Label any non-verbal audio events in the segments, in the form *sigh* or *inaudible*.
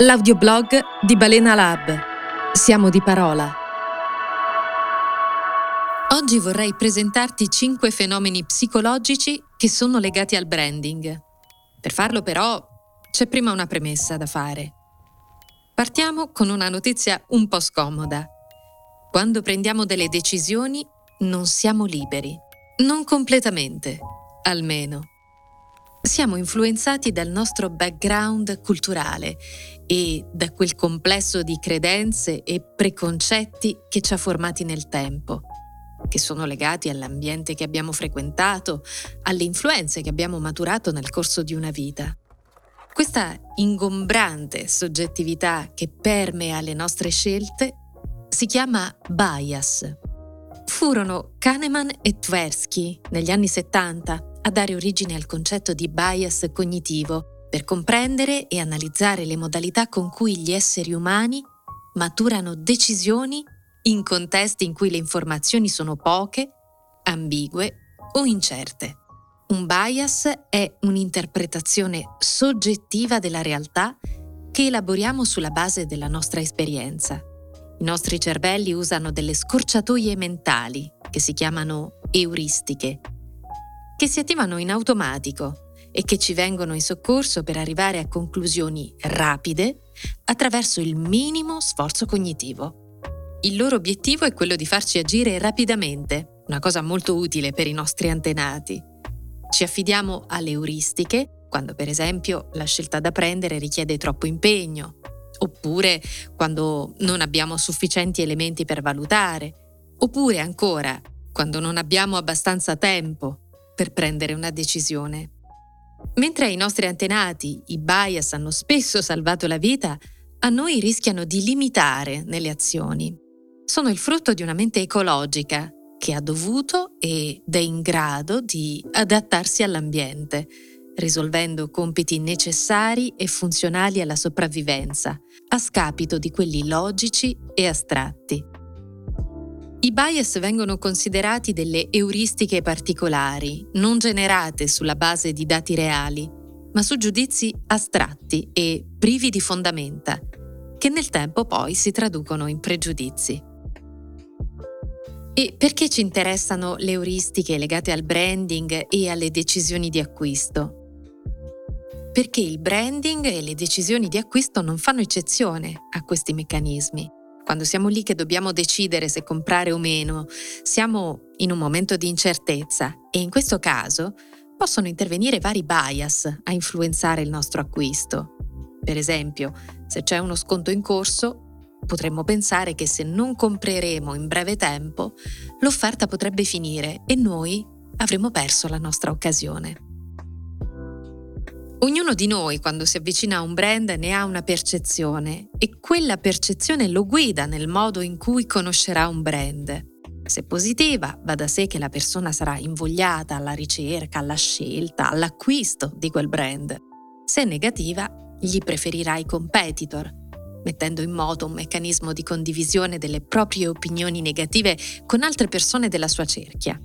L'audioblog di Balena Lab. Siamo di parola. Oggi vorrei presentarti cinque fenomeni psicologici che sono legati al branding. Per farlo però c'è prima una premessa da fare. Partiamo con una notizia un po' scomoda. Quando prendiamo delle decisioni non siamo liberi. Non completamente, almeno siamo influenzati dal nostro background culturale e da quel complesso di credenze e preconcetti che ci ha formati nel tempo, che sono legati all'ambiente che abbiamo frequentato, alle influenze che abbiamo maturato nel corso di una vita. Questa ingombrante soggettività che permea le nostre scelte si chiama bias. Furono Kahneman e Tversky negli anni 70 a dare origine al concetto di bias cognitivo per comprendere e analizzare le modalità con cui gli esseri umani maturano decisioni in contesti in cui le informazioni sono poche, ambigue o incerte. Un bias è un'interpretazione soggettiva della realtà che elaboriamo sulla base della nostra esperienza. I nostri cervelli usano delle scorciatoie mentali, che si chiamano euristiche, che si attivano in automatico e che ci vengono in soccorso per arrivare a conclusioni rapide attraverso il minimo sforzo cognitivo. Il loro obiettivo è quello di farci agire rapidamente, una cosa molto utile per i nostri antenati. Ci affidiamo alle euristiche quando per esempio la scelta da prendere richiede troppo impegno, oppure quando non abbiamo sufficienti elementi per valutare, oppure ancora quando non abbiamo abbastanza tempo per prendere una decisione. Mentre ai nostri antenati i bias hanno spesso salvato la vita, a noi rischiano di limitare nelle azioni. Sono il frutto di una mente ecologica che ha dovuto ed è in grado di adattarsi all'ambiente, risolvendo compiti necessari e funzionali alla sopravvivenza, a scapito di quelli logici e astratti. I bias vengono considerati delle euristiche particolari, non generate sulla base di dati reali, ma su giudizi astratti e privi di fondamenta, che nel tempo poi si traducono in pregiudizi. E perché ci interessano le euristiche legate al branding e alle decisioni di acquisto? Perché il branding e le decisioni di acquisto non fanno eccezione a questi meccanismi quando siamo lì che dobbiamo decidere se comprare o meno, siamo in un momento di incertezza e in questo caso possono intervenire vari bias a influenzare il nostro acquisto. Per esempio, se c'è uno sconto in corso, potremmo pensare che se non compreremo in breve tempo, l'offerta potrebbe finire e noi avremo perso la nostra occasione. Ognuno di noi quando si avvicina a un brand ne ha una percezione e quella percezione lo guida nel modo in cui conoscerà un brand. Se positiva, va da sé che la persona sarà invogliata alla ricerca, alla scelta, all'acquisto di quel brand. Se negativa, gli preferirà i competitor, mettendo in moto un meccanismo di condivisione delle proprie opinioni negative con altre persone della sua cerchia.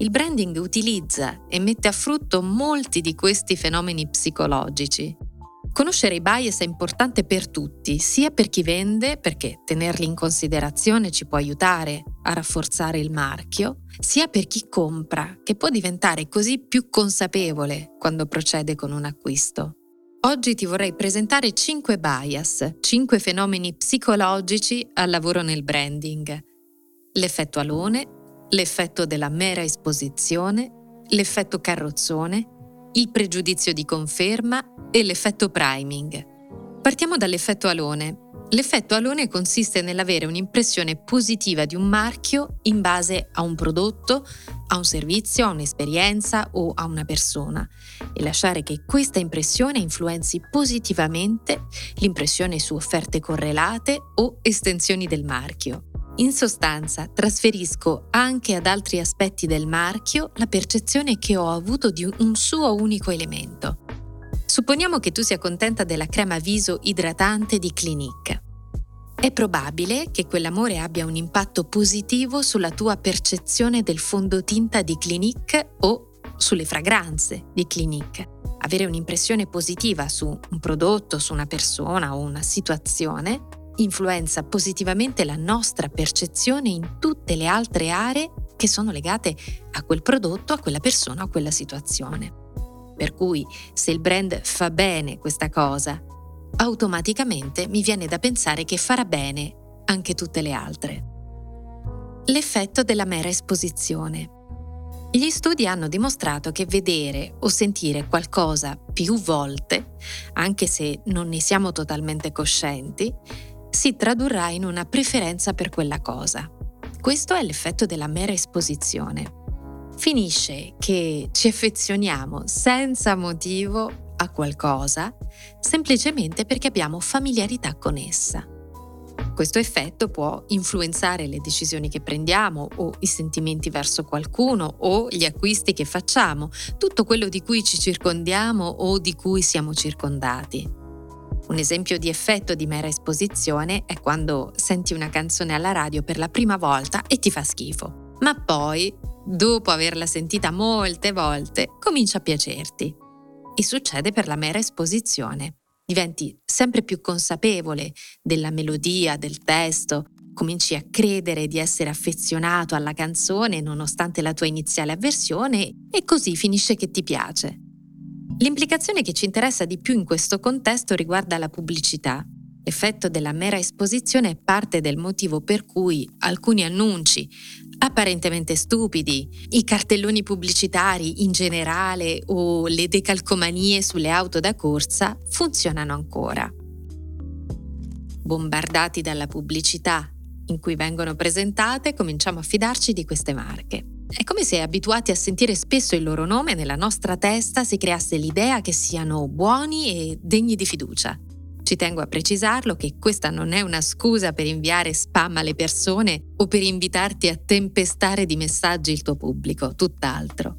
Il branding utilizza e mette a frutto molti di questi fenomeni psicologici. Conoscere i bias è importante per tutti, sia per chi vende, perché tenerli in considerazione ci può aiutare a rafforzare il marchio, sia per chi compra, che può diventare così più consapevole quando procede con un acquisto. Oggi ti vorrei presentare 5 bias, 5 fenomeni psicologici al lavoro nel branding. L'effetto alone, l'effetto della mera esposizione, l'effetto carrozzone, il pregiudizio di conferma e l'effetto priming. Partiamo dall'effetto alone. L'effetto alone consiste nell'avere un'impressione positiva di un marchio in base a un prodotto, a un servizio, a un'esperienza o a una persona e lasciare che questa impressione influenzi positivamente l'impressione su offerte correlate o estensioni del marchio. In sostanza, trasferisco anche ad altri aspetti del marchio la percezione che ho avuto di un suo unico elemento. Supponiamo che tu sia contenta della crema viso idratante di Clinique. È probabile che quell'amore abbia un impatto positivo sulla tua percezione del fondotinta di Clinique o sulle fragranze di Clinique. avere un'impressione positiva su un prodotto, su una persona o una situazione, influenza positivamente la nostra percezione in tutte le altre aree che sono legate a quel prodotto, a quella persona, a quella situazione. Per cui se il brand fa bene questa cosa, automaticamente mi viene da pensare che farà bene anche tutte le altre. L'effetto della mera esposizione. Gli studi hanno dimostrato che vedere o sentire qualcosa più volte, anche se non ne siamo totalmente coscienti, si tradurrà in una preferenza per quella cosa. Questo è l'effetto della mera esposizione. Finisce che ci affezioniamo senza motivo a qualcosa semplicemente perché abbiamo familiarità con essa. Questo effetto può influenzare le decisioni che prendiamo o i sentimenti verso qualcuno o gli acquisti che facciamo, tutto quello di cui ci circondiamo o di cui siamo circondati. Un esempio di effetto di mera esposizione è quando senti una canzone alla radio per la prima volta e ti fa schifo, ma poi, dopo averla sentita molte volte, comincia a piacerti. E succede per la mera esposizione diventi sempre più consapevole della melodia, del testo, cominci a credere di essere affezionato alla canzone nonostante la tua iniziale avversione e così finisce che ti piace. L'implicazione che ci interessa di più in questo contesto riguarda la pubblicità. L'effetto della mera esposizione è parte del motivo per cui alcuni annunci, apparentemente stupidi, i cartelloni pubblicitari in generale o le decalcomanie sulle auto da corsa funzionano ancora. Bombardati dalla pubblicità in cui vengono presentate, cominciamo a fidarci di queste marche. È come se abituati a sentire spesso il loro nome nella nostra testa si creasse l'idea che siano buoni e degni di fiducia. Ci tengo a precisarlo che questa non è una scusa per inviare spam alle persone o per invitarti a tempestare di messaggi il tuo pubblico, tutt'altro.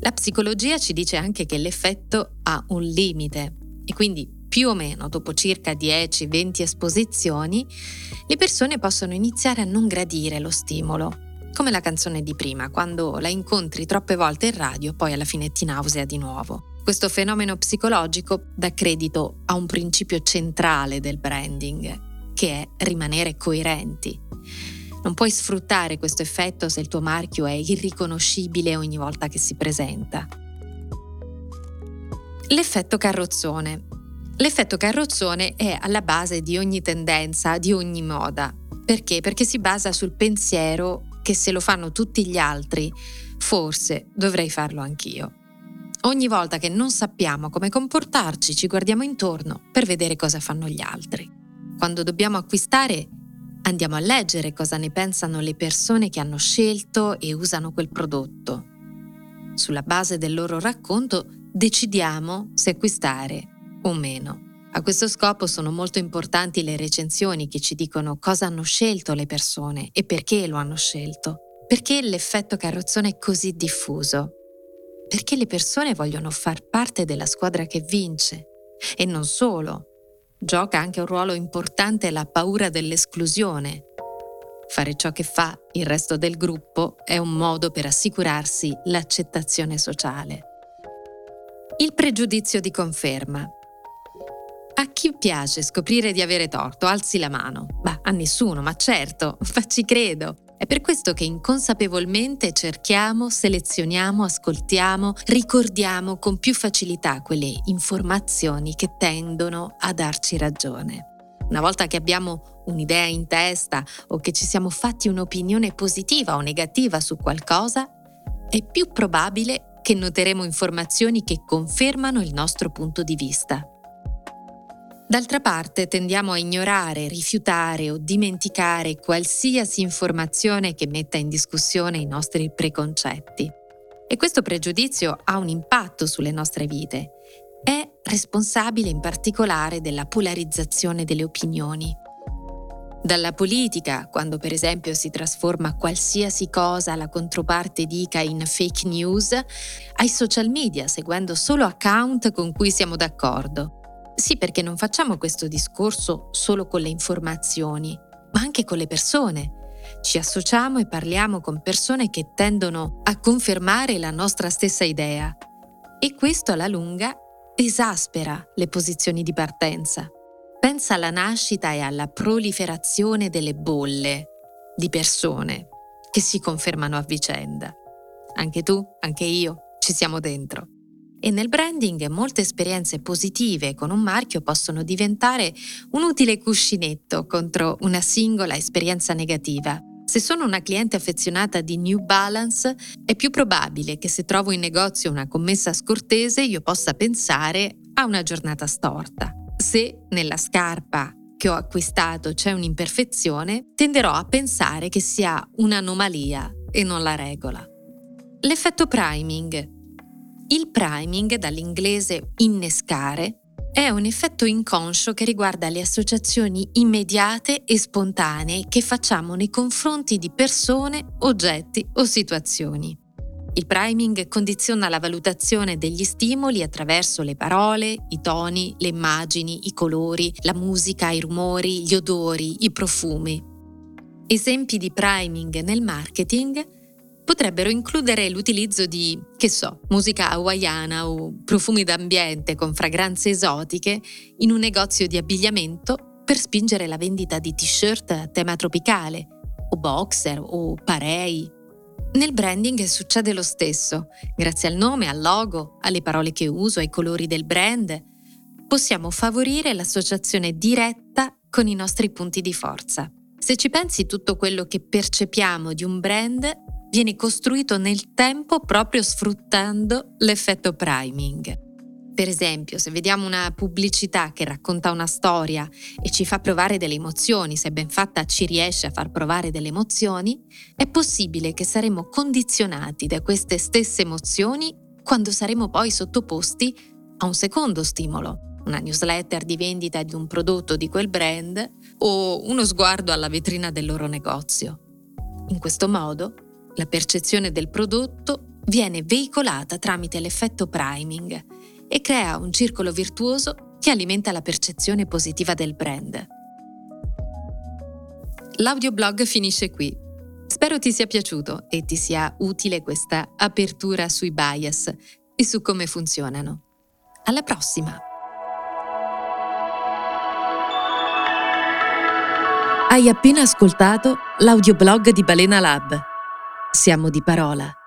La psicologia ci dice anche che l'effetto ha un limite e quindi più o meno dopo circa 10-20 esposizioni, le persone possono iniziare a non gradire lo stimolo, come la canzone di prima, quando la incontri troppe volte in radio, poi alla fine ti nausea di nuovo. Questo fenomeno psicologico dà credito a un principio centrale del branding, che è rimanere coerenti. Non puoi sfruttare questo effetto se il tuo marchio è irriconoscibile ogni volta che si presenta. L'effetto carrozzone. L'effetto carrozzone è alla base di ogni tendenza, di ogni moda. Perché? Perché si basa sul pensiero che se lo fanno tutti gli altri, forse dovrei farlo anch'io. Ogni volta che non sappiamo come comportarci, ci guardiamo intorno per vedere cosa fanno gli altri. Quando dobbiamo acquistare, andiamo a leggere cosa ne pensano le persone che hanno scelto e usano quel prodotto. Sulla base del loro racconto decidiamo se acquistare o meno. A questo scopo sono molto importanti le recensioni che ci dicono cosa hanno scelto le persone e perché lo hanno scelto. Perché l'effetto carrozzone è così diffuso? perché le persone vogliono far parte della squadra che vince. E non solo, gioca anche un ruolo importante la paura dell'esclusione. Fare ciò che fa il resto del gruppo è un modo per assicurarsi l'accettazione sociale. Il pregiudizio di conferma. Chi piace scoprire di avere torto? Alzi la mano. Bah, a nessuno, ma certo, *laughs* ma ci credo. È per questo che inconsapevolmente cerchiamo, selezioniamo, ascoltiamo, ricordiamo con più facilità quelle informazioni che tendono a darci ragione. Una volta che abbiamo un'idea in testa o che ci siamo fatti un'opinione positiva o negativa su qualcosa, è più probabile che noteremo informazioni che confermano il nostro punto di vista. D'altra parte tendiamo a ignorare, rifiutare o dimenticare qualsiasi informazione che metta in discussione i nostri preconcetti. E questo pregiudizio ha un impatto sulle nostre vite. È responsabile in particolare della polarizzazione delle opinioni. Dalla politica, quando per esempio si trasforma qualsiasi cosa la controparte dica in fake news, ai social media, seguendo solo account con cui siamo d'accordo sì, perché non facciamo questo discorso solo con le informazioni, ma anche con le persone. Ci associamo e parliamo con persone che tendono a confermare la nostra stessa idea. E questo alla lunga esaspera le posizioni di partenza. Pensa alla nascita e alla proliferazione delle bolle di persone che si confermano a vicenda. Anche tu, anche io, ci siamo dentro. E nel branding molte esperienze positive con un marchio possono diventare un utile cuscinetto contro una singola esperienza negativa. Se sono una cliente affezionata di New Balance, è più probabile che se trovo in negozio una commessa scortese io possa pensare a una giornata storta. Se nella scarpa che ho acquistato c'è un'imperfezione, tenderò a pensare che sia un'anomalia e non la regola. L'effetto priming il priming, dall'inglese innescare, è un effetto inconscio che riguarda le associazioni immediate e spontanee che facciamo nei confronti di persone, oggetti o situazioni. Il priming condiziona la valutazione degli stimoli attraverso le parole, i toni, le immagini, i colori, la musica, i rumori, gli odori, i profumi. Esempi di priming nel marketing potrebbero includere l'utilizzo di, che so, musica hawaiana o profumi d'ambiente con fragranze esotiche in un negozio di abbigliamento per spingere la vendita di t-shirt a tema tropicale, o boxer o parei. Nel branding succede lo stesso, grazie al nome, al logo, alle parole che uso, ai colori del brand, possiamo favorire l'associazione diretta con i nostri punti di forza. Se ci pensi tutto quello che percepiamo di un brand viene costruito nel tempo proprio sfruttando l'effetto priming. Per esempio, se vediamo una pubblicità che racconta una storia e ci fa provare delle emozioni, se ben fatta ci riesce a far provare delle emozioni, è possibile che saremo condizionati da queste stesse emozioni quando saremo poi sottoposti a un secondo stimolo, una newsletter di vendita di un prodotto di quel brand o uno sguardo alla vetrina del loro negozio. In questo modo la percezione del prodotto viene veicolata tramite l'effetto priming e crea un circolo virtuoso che alimenta la percezione positiva del brand. L'audioblog finisce qui. Spero ti sia piaciuto e ti sia utile questa apertura sui bias e su come funzionano. Alla prossima! Hai appena ascoltato l'audioblog di Balena Lab siamo di parola.